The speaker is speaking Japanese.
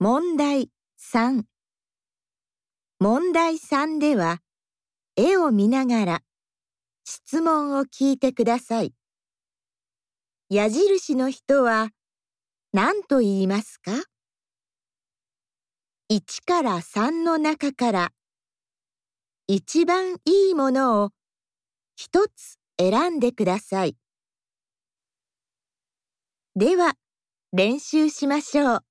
問題3問題3では絵を見ながら質問を聞いてください。矢印の人は何と言いますか ?1 から3の中から一番いいものを一つ選んでください。では練習しましょう。